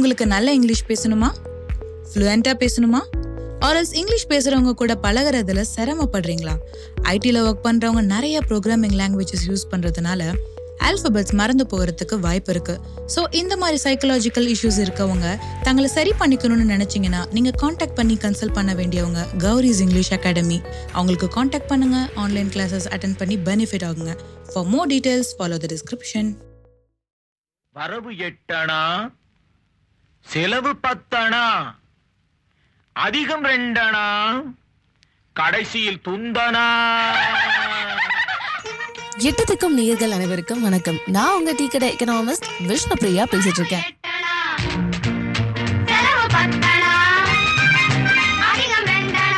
உங்களுக்கு நல்ல இங்கிலீஷ் பேசணுமா? ஃப்ளூயண்ட்டாக பேசணுமா? ஆர்எல்ஸ் இங்கிலீஷ் பேசுகிறவங்க கூட பழகுறதுல சிரமப்படுறீங்களா? ஐடியில் ஒர்க் பண்ணுறவங்க நிறைய ப்ரோக்ராமிங் லாங்குவேஜஸ் யூஸ் பண்ணுறதுனால ஆல்பபெட்ஸ் மறந்து போகிறதுக்கு வாய்ப்பு இருக்கு. ஸோ இந்த மாதிரி சைக்கலாஜிக்கல் இஷ்யூஸ் இருக்கவங்க தங்களை சரி பண்ணிக்கணும்னு நினைச்சீங்கன்னா நீங்கள் காண்டாக்ட் பண்ணி கன்சல்ட் பண்ண வேண்டியவங்க கௌரிஸ் இங்கிலீஷ் அகாடமி. அவங்களுக்கு காண்டாக்ட் பண்ணுங்க ஆன்லைன் கிளாஸஸ் அட்டன் பண்ணி பெனிஃபிட் ஆகுங்க. For more details follow the description வரவு எட்டணா செலவு பத்தணா? அதிகம் ரெண்டணா? கடைசியில் துந்தனா எட்டத்துக்கும் நேயர்கள் அனைவருக்கும் வணக்கம். நான் உங்க டீ கடை எக்கனாமிஸ்ட் விஷ்ணு பிரியா பேசிட்டு இருக்கேன் பத்தனா ரெண்டனா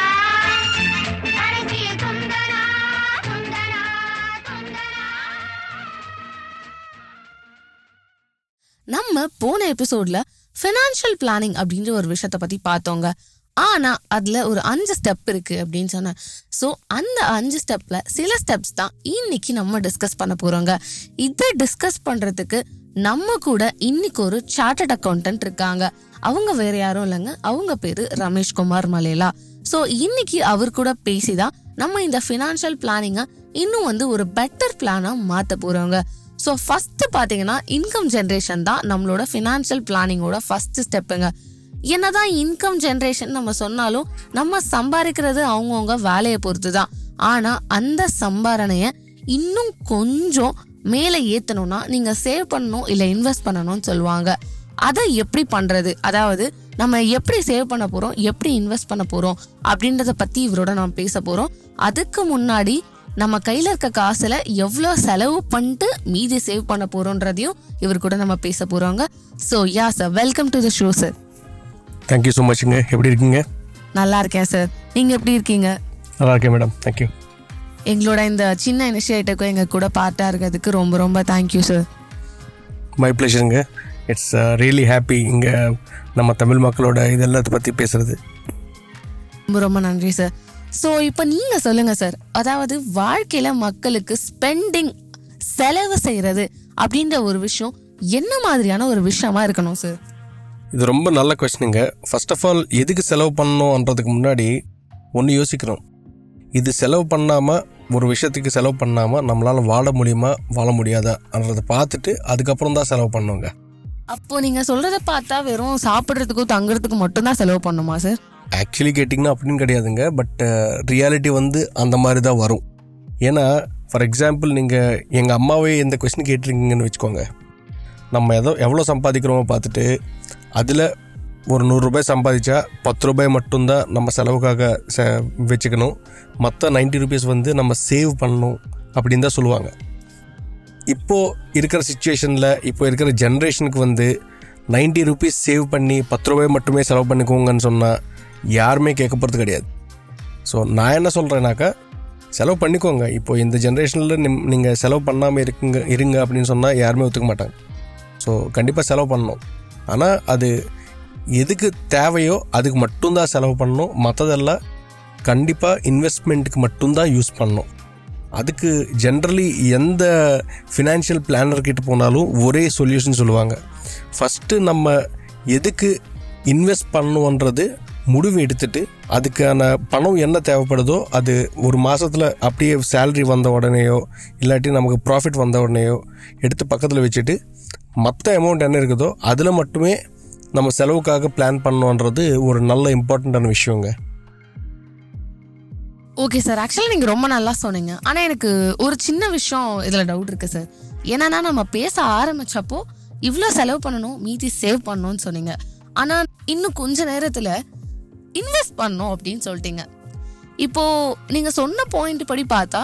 நம்ம போன எபிசோட்ல ஃபினான்ஷியல் பிளானிங் அப்படின்ற ஒரு விஷயத்த பத்தி பார்த்தோங்க. ஆனா அதுல ஒரு அஞ்சு ஸ்டெப் இருக்கு அப்படின்னு சொன்னேன். ஸோ அந்த அஞ்சு ஸ்டெப்ல சில ஸ்டெப்ஸ் தான் இன்னைக்கு நம்ம டிஸ்கஸ் பண்ண போறோங்க. இதை டிஸ்கஸ் பண்றதுக்கு நம்ம கூட இன்னைக்கு ஒரு சார்ட்டட் அக்கௌண்டன்ட் இருக்காங்க. அவங்க வேற யாரும் இல்லைங்க. அவங்க பேரு ரமேஷ் குமார் மலேலா. ஸோ இன்னைக்கு அவர் கூட பேசிதான் நம்ம இந்த ஃபினான்ஷியல் பிளானிங்கை இன்னும் வந்து ஒரு பெட்டர் பிளானா மாத்த போகிறோங்க ஸோ ஃபஸ்ட்டு பார்த்தீங்கன்னா இன்கம் ஜென்ரேஷன் தான் நம்மளோட ஃபினான்ஷியல் பிளானிங்கோட ஃபஸ்ட்டு ஸ்டெப்புங்க என்னதான் இன்கம் ஜென்ரேஷன் நம்ம சொன்னாலும் நம்ம சம்பாதிக்கிறது அவங்கவுங்க வேலையை பொறுத்து தான் ஆனால் அந்த சம்பாரணையை இன்னும் கொஞ்சம் மேலே ஏற்றணும்னா நீங்கள் சேவ் பண்ணணும் இல்லை இன்வெஸ்ட் பண்ணணும்னு சொல்லுவாங்க. அதை எப்படி பண்ணுறது அதாவது நம்ம எப்படி சேவ் பண்ண போகிறோம் எப்படி இன்வெஸ்ட் பண்ண போகிறோம் அப்படின்றத பற்றி இவரோட நம்ம பேச போகிறோம் அதுக்கு முன்னாடி நம்ம கையில இருக்க காசுல எவ்வளவு செலவு பண்ணிட்டு மீதி சேவ் பண்ண போறோன்றதையும் இவர் கூட நம்ம பேச போறோங்க. So yeah sir welcome to the show sir thank you so மச்ங்க எப்படி இருக்கீங்க? நல்லா இருக்கேன் சார் நீங்க எப்படி இருக்கீங்க? நல்லா இருக்கேன் மேடம் தேங்க்யூ எங்களோட இந்த சின்ன இனிஷியேட்டிவ்க்கு எங்க கூட பார்ட்டா இருக்கிறதுக்கு ரொம்ப ரொம்ப தேங்க்யூ சார் மை ப்ளஷருங்க இட்ஸ் ரியலி ஹாப்பி இங்கே நம்ம தமிழ் மக்களோட இதெல்லாத்தை பற்றி பேசுகிறது ரொம்ப ரொம்ப நன்றி சார் ஸோ இப்போ நீங்க சொல்லுங்க சார் அதாவது வாழ்க்கையில மக்களுக்கு ஸ்பெண்டிங் செலவு செய்யறது அப்படின்ற ஒரு விஷயம் என்ன மாதிரியான ஒரு விஷயமா இருக்கணும் சார் இது ரொம்ப நல்ல கொஸ்டினுங்க ஃபர்ஸ்ட் ஆஃப் ஆல் எதுக்கு செலவு பண்ணணுன்றதுக்கு முன்னாடி ஒன்று யோசிக்கணும். இது செலவு பண்ணாமல் ஒரு விஷயத்துக்கு செலவு பண்ணாமல் நம்மளால் வாழ முடியுமா வாழ முடியாதான்றதை பார்த்துட்டு அதுக்கப்புறம் தான் செலவு பண்ணுங்க. அப்போ நீங்க சொல்றத பார்த்தா வெறும் சாப்பிட்றதுக்கும் தங்குறதுக்கும் மட்டும்தான் செலவு பண்ணுமா சார் ஆக்சுவலி கேட்டிங்கன்னா அப்படின்னு கிடையாதுங்க. பட் ரியாலிட்டி வந்து அந்த மாதிரி தான் வரும். ஏன்னா ஃபார் எக்ஸாம்பிள் நீங்கள் எங்கள் அம்மாவே எந்த கொஸ்டின் கேட்டிருக்கீங்கன்னு வச்சுக்கோங்க. நம்ம எதோ எவ்வளோ சம்பாதிக்கிறோமோ பார்த்துட்டு அதில் ஒரு நூறுரூபாய் சம்பாதிச்சா பத்து ரூபாய் மட்டும்தான் நம்ம செலவுக்காக ச வச்சுக்கணும். மற்ற 90 ருபீஸ் வந்து நம்ம சேவ் பண்ணணும் அப்படின்னு தான் சொல்லுவாங்க. இப்போது இருக்கிற சுச்சுவேஷனில் இப்போ இருக்கிற ஜென்ரேஷனுக்கு வந்து 90 ருபீஸ் சேவ் பண்ணி பத்து ரூபாய் மட்டுமே செலவு பண்ணிக்கோங்கன்னு சொன்னால் யாருமே கேட்க போகிறது கிடையாது. ஸோ நான் என்ன சொல்கிறேன்னாக்கா செலவு பண்ணிக்கோங்க. இப்போ இந்த ஜென்ரேஷனில் நிம் நீங்கள் செலவு பண்ணாமல் இருக்குங்க இருங்க அப்படின்னு சொன்னால் யாருமே ஒத்துக்க மாட்டாங்க. ஸோ கண்டிப்பாக செலவு பண்ணணும். ஆனால் அது எதுக்கு தேவையோ அதுக்கு மட்டும்தான் செலவு பண்ணணும். மற்றதெல்லாம் கண்டிப்பாக இன்வெஸ்ட்மெண்ட்டுக்கு மட்டும்தான் யூஸ் பண்ணணும். அதுக்கு ஜென்ரலி எந்த ஃபினான்ஷியல் பிளானர்கிட்ட போனாலும் ஒரே சொல்யூஷன் சொல்லுவாங்க. ஃபஸ்ட்டு நம்ம எதுக்கு இன்வெஸ்ட் பண்ணணுன்றது முடிவு எடுத்துட்டு அதுக்கான பணம் என்ன தேவைப்படுதோ அது ஒரு மாதத்தில் அப்படியே சேலரி வந்த உடனேயோ இல்லாட்டி நமக்கு ப்ராஃபிட் வந்த உடனேயோ எடுத்து பக்கத்தில் வச்சுட்டு மற்ற அமௌண்ட் என்ன இருக்குதோ அதில் மட்டுமே நம்ம செலவுக்காக பிளான் பண்ணணுன்றது ஒரு நல்ல இம்பார்ட்டண்ட்டான விஷயங்க. ஓகே சார் ஆக்சுவலாக நீங்கள் ரொம்ப நல்லா சொன்னீங்க. ஆனால் எனக்கு ஒரு சின்ன விஷயம் இதில் டவுட் இருக்குது சார் என்னன்னா நம்ம பேச ஆரம்பித்தப்போ இவ்வளோ செலவு பண்ணணும் மீதி சேவ் பண்ணணும்னு சொன்னீங்க. ஆனால் இன்னும் கொஞ்ச நேரத்தில் இன்வெஸ்ட் பண்ணோம் அப்படின்னு சொல்லிட்டீங்க. இப்போது நீங்கள் சொன்ன பாயிண்ட் படி பார்த்தா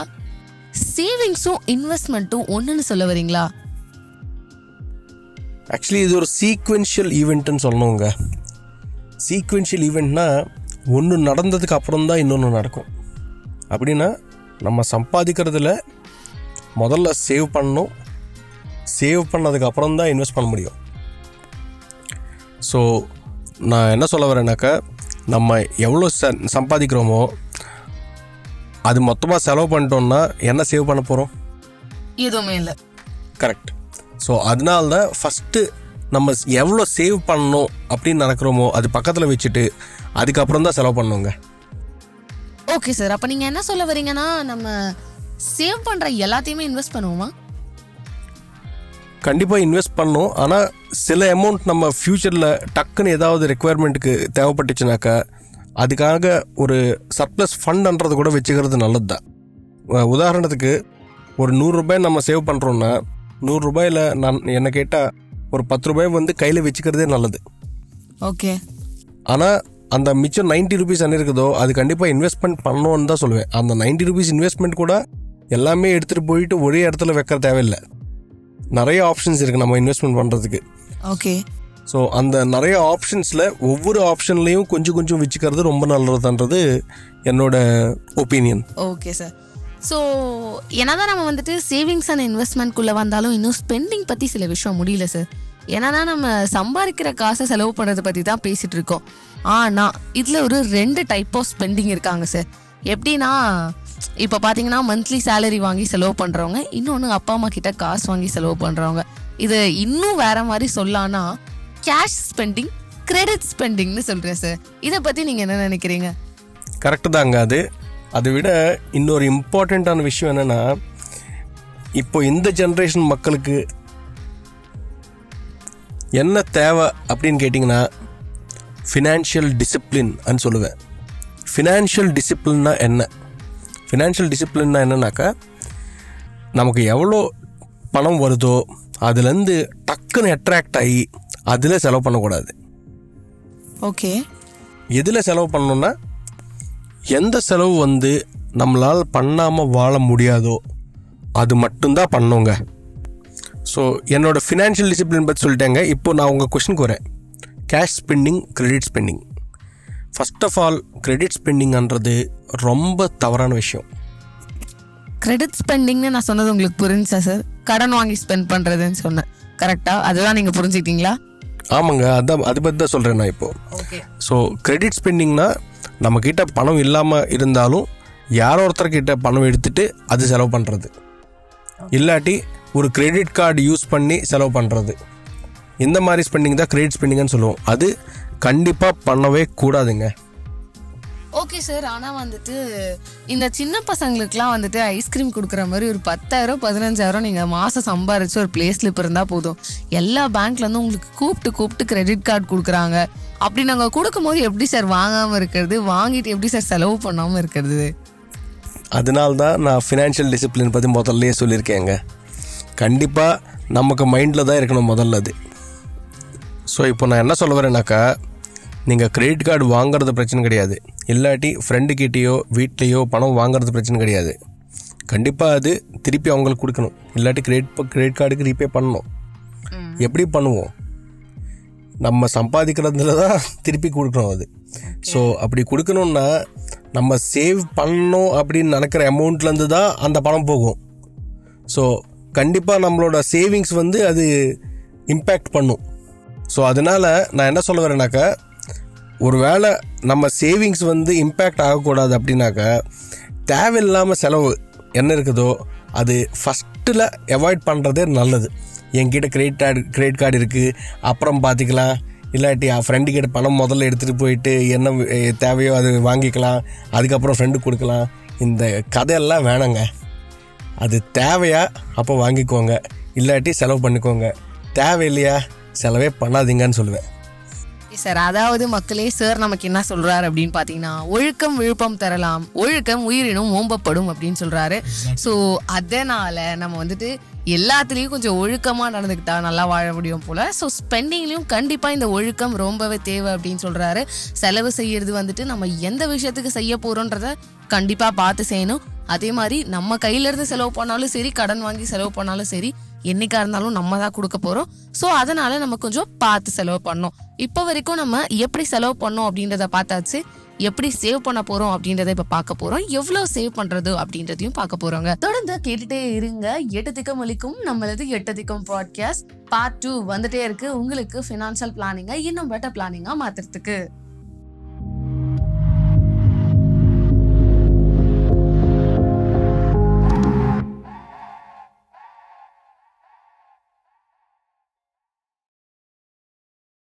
சேவிங்ஸும் இன்வெஸ்ட்மெண்ட்டும் ஒன்றுன்னு சொல்ல வரீங்களா? ஆக்சுவலி இது ஒரு சீக்வென்ஷியல் ஈவெண்ட்டுன்னு சொல்லணுங்க. சீக்வென்ஷியல் ஈவெண்ட்னா ஒன்று நடந்ததுக்கு அப்புறம் தான் இன்னொன்று நடக்கும். அப்படின்னா நம்ம சம்பாதிக்கிறதுல முதல்ல சேவ் பண்ணணும். சேவ் பண்ணதுக்கு அப்புறம் தான் இன்வெஸ்ட் பண்ண முடியும். ஸோ நான் என்ன சொல்ல வரேன்னாக்கா நம்ம எவ்வளோ ச சம்பாதிக்கிறோமோ அது மொத்தமாக செலவு பண்ணிட்டோம்னா என்ன சேவ் பண்ண போகிறோம் எதுவுமே இல்லை. கரெக்ட் ஸோ அதனால தான் ஃபஸ்ட்டு நம்ம எவ்வளோ சேவ் பண்ணணும் அப்படின்னு நினைக்கிறோமோ அது பக்கத்தில் வச்சுட்டு அதுக்கப்புறம் தான் செலவு பண்ணுங்க. ஓகே சார் அப்ப நீங்க என்ன சொல்ல வரீங்கன்னா நம்ம சேவ் பண்ற எல்லாத்தையுமே இன்வெஸ்ட் பண்ணுவோமா? கண்டிப்பாக இன்வெஸ்ட் பண்ணணும். ஆனால் சில அமௌண்ட் நம்ம ஃப்யூச்சரில் டக்குன்னு ஏதாவது ரெக்குவயர்மெண்ட்டுக்கு தேவைப்பட்டுச்சுனாக்கா அதுக்காக ஒரு சர்ப்ளஸ் ஃபண்டுன்றது கூட வச்சுக்கிறது நல்லது தான் உதாரணத்துக்கு ஒரு நூறுரூபாய் நம்ம சேவ் பண்ணுறோன்னா நூறுரூபாயில் நான் என்ன கேட்டால் ஒரு பத்து ரூபாய் வந்து கையில் வச்சுக்கிறதே நல்லது. ஓகே. ஆனால் அந்த மிச்சம் நைன்ட்டி ருபீஸ் என்ன இருக்குதோ அது கண்டிப்பாக இன்வெஸ்ட்மெண்ட் பண்ணணும்னு தான் சொல்லுவேன். அந்த நைன்ட்டி ருபீஸ் இன்வெஸ்ட்மெண்ட் கூட எல்லாமே எடுத்துகிட்டு போயிட்டு ஒரே இடத்துல வைக்க தேவையில்லை. நிறைய ஆப்ஷன்ஸ் இருக்குது நம்ம இன்வெஸ்ட்மெண்ட் பண்ணுறதுக்கு ஓகே ஸோ அந்த நிறைய ஆப்ஷன்ஸில் ஒவ்வொரு ஆப்ஷன்லேயும் கொஞ்சம் கொஞ்சம் வச்சுக்கிறது ரொம்ப நல்லதுன்றது என்னோட ஒப்பீனியன் ஓகே சார் ஸோ என்னதான் நம்ம வந்துட்டு சேவிங்ஸ் அண்ட் இன்வெஸ்ட்மெண்ட்குள்ளே வந்தாலும் இன்னும் ஸ்பெண்டிங் பற்றி சில விஷயம் முடியல சார் என்னன்னா நம்ம சம்பாதிக்கிற காசை செலவு பண்ணுறதை பற்றி தான் பேசிட்டு இருக்கோம். ஆனால் இதில் ஒரு ரெண்டு டைப் ஆஃப் ஸ்பெண்டிங் இருக்காங்க சார் எப்படின்னா இப்போ பார்த்தீங்கன்னா மந்த்லி சேலரி வாங்கி செலவு பண்ணுறவங்க இன்னொன்று அப்பா அம்மா கிட்ட காசு வாங்கி செலவு பண்ணுறவங்க இது இன்னும் வேற மாதிரி சொல்லான்னா கேஷ் ஸ்பெண்டிங் கிரெடிட் ஸ்பெண்டிங்னு சொல்கிறேன் சார் இதை பற்றி நீங்கள் என்ன நினைக்கிறீங்க? கரெக்டு தாங்க அது. அதை விட இன்னொரு இம்பார்ட்டண்ட்டான விஷயம் என்னென்னா இப்போ இந்த ஜென்ரேஷன் மக்களுக்கு என்ன தேவை அப்படின்னு கேட்டிங்கன்னா ஃபினான்ஷியல் டிசிப்ளின் சொல்லுவேன். ஃபினான்ஷியல் டிசிப்ளின்னா என்ன? ஃபினான்ஷியல் டிசிப்ளின்னா என்னன்னாக்கா நமக்கு எவ்வளோ பணம் வருதோ அதுலேருந்து டக்குன்னு அட்ராக்ட் ஆகி அதில் செலவு பண்ணக்கூடாது. ஓகே. எதில் செலவு பண்ணணும்னா எந்த செலவு வந்து நம்மளால் பண்ணாமல் வாழ முடியாதோ அது மட்டும்தான் பண்ணுங்க. ஸோ என்னோட ஃபினான்ஷியல் டிசிப்ளின் பற்றி சொல்லிட்டேங்க. இப்போ நான் உங்கள் கொஷனுக்கு வரேன். Cash spending credit spending first of all credit ஸ்பெண்டிங்ன்றது ரொம்ப தவறான விஷயம். கிரெடிட் ஸ்பெண்டிங்னு நான் சொன்னது உங்களுக்கு புரிஞ்சா சார் கடன் வாங்கி ஸ்பெண்ட் பண்றதுன்னு சொன்னேன். கரெக்டா அதுதான் நீங்க புரிஞ்சுக்கிட்டீங்களா? ஆமாங்க. அதான் அது பற்றி தான் சொல்கிறேன் நான் இப்போது ஸோ கிரெடிட் ஸ்பெண்டிங்னா நம்மக்கிட்ட பணம் இல்லாமல் இருந்தாலும் யாரோ ஒருத்தர்கிட்ட பணம் எடுத்துட்டு அது செலவு பண்ணுறது இல்லாட்டி ஒரு கிரெடிட் கார்டு யூஸ் பண்ணி செலவு பண்ணுறது இந்த மாதிரி ஸ்பெண்டிங் தான் கிரெடிட் ஸ்பெண்டிங்னு சொல்லுவோம். அது கண்டிப்பாக பண்ணவே கூடாதுங்க. ஓகே சார் ஆனால் வந்துட்டு இந்த சின்ன பசங்களுக்குலாம் வந்துட்டு ஐஸ்கிரீம் கொடுக்குற மாதிரி ஒரு பத்தாயிரம் பதினஞ்சாயிரம் நீங்கள் மாதம் சம்பாரிச்சு ஒரு பிளே ஸ்லிப் இருந்தால் போதும். எல்லா பேங்க்லேருந்து உங்களுக்கு கூப்பிட்டு கூப்பிட்டு கிரெடிட் கார்டு கொடுக்குறாங்க. அப்படி நாங்கள் கொடுக்கும்போது எப்படி சார் வாங்காமல் இருக்கிறது? வாங்கிட்டு எப்படி சார் செலவு பண்ணாமல் இருக்கிறது? அதனால தான் நான் ஃபினான்ஷியல் டிசிப்ளின் பற்றி முதல்லயே சொல்லியிருக்கேங்க. கண்டிப்பாக நமக்கு மைண்டில் தான் இருக்கணும் முதல்ல அது ஸோ இப்போ நான் என்ன சொல்ல வரேன்னாக்கா நீங்கள் கிரெடிட் கார்டு வாங்குறது பிரச்சனை கிடையாது. இல்லாட்டி ஃப்ரெண்டுக்கிட்டேயோ வீட்லேயோ பணம் வாங்குறது பிரச்சனை கிடையாது. கண்டிப்பாக அது திருப்பி அவங்களுக்கு கொடுக்கணும். இல்லாட்டி கிரெடிட் கிரெடிட் கார்டுக்கு ரீபே பண்ணணும். எப்படி பண்ணுவோம்? நம்ம சம்பாதிக்கிறதுல தான் திருப்பி கொடுக்கணும் அது. ஸோ அப்படி கொடுக்கணும்னா நம்ம சேவ் பண்ணணும் அப்படின்னு நினைக்கிற அமௌண்ட்லேருந்து தான் அந்த பணம் போகும். ஸோ கண்டிப்பாக நம்மளோட சேவிங்ஸ் வந்து அது இம்பேக்ட் பண்ணும். ஸோ அதனால் நான் என்ன சொல்ல வரேனாக்கா ஒருவேளை நம்ம சேவிங்ஸ் வந்து இம்பேக்ட் ஆகக்கூடாது அப்படின்னாக்கா தேவையில்லாமல் செலவு என்ன இருக்குதோ அது ஃபஸ்ட்டில் அவாய்ட் பண்ணுறதே நல்லது. என்கிட்ட கிரெடிட் கார்டு கிரெடிட் கார்டு இருக்குது அப்புறம் பார்த்துக்கலாம் இல்லாட்டி என் ஃப்ரெண்டு கிட்ட பணம் முதல்ல எடுத்துகிட்டு போயிட்டு என்ன தேவையோ அது வாங்கிக்கலாம். அதுக்கப்புறம் ஃப்ரெண்டு கொடுக்கலாம். இந்த கதையெல்லாம் வேணாங்க. அது தேவையா அப்போ வாங்கிக்கோங்க. இல்லாட்டி செலவு பண்ணிக்கோங்க. தேவையில்லையா செலவே பண்ணாதீங்கன்னு சொல்லுவேன். சார் அதாவது மக்களே சார் நமக்கு என்ன சொல்றாரு அப்படின்னு பாத்தீங்கன்னா ஒழுக்கம் விழுப்பம் தரலாம் ஒழுக்கம் உயிரினும் ஓம்பப்படும் அப்படின்னு சொல்றாரு. ஸோ அதனால நம்ம வந்துட்டு எல்லாத்துலேயும் கொஞ்சம் ஒழுக்கமா நடந்துக்கிட்டா நல்லா வாழ முடியும் போல. ஸோ ஸ்பெண்டிங்லயும் கண்டிப்பா இந்த ஒழுக்கம் ரொம்பவே தேவை அப்படின்னு சொல்றாரு. செலவு செய்யறது வந்துட்டு நம்ம எந்த விஷயத்துக்கு செய்ய போறோன்றத கண்டிப்பா பார்த்து செய்யணும். அதே மாதிரி நம்ம கையில இருந்து செலவு பண்ணாலும் சரி கடன் வாங்கி செலவு பண்ணாலும் சரி என்னைக்கா இருந்தாலும் நம்ம தான் கொடுக்க போறோம். ஸோ அதனால நம்ம கொஞ்சம் பார்த்து செலவு பண்ணோம். இப்போ வரைக்கும் நம்ம எப்படி செலவு பண்ணோம் அப்படின்றத பார்த்தாச்சு. எப்படி சேவ் பண்ண போறோம் அப்படின்றத இப்ப பார்க்க போறோம். எவ்வளவு சேவ் பண்றது அப்படின்றதையும் பார்க்க போறோங்க. தொடர்ந்து கேட்டுட்டே இருங்க. எட்டு திக்கம் ஒழிக்கும் நம்மளது எட்டு திக்கம் பாட்காஸ்ட் பார்ட் டூ வந்துட்டே இருக்கு. உங்களுக்கு ஃபினான்ஷியல் பிளானிங்க இன்னும் பெட்டர் பிளானிங்கா மாத்துறதுக்கு.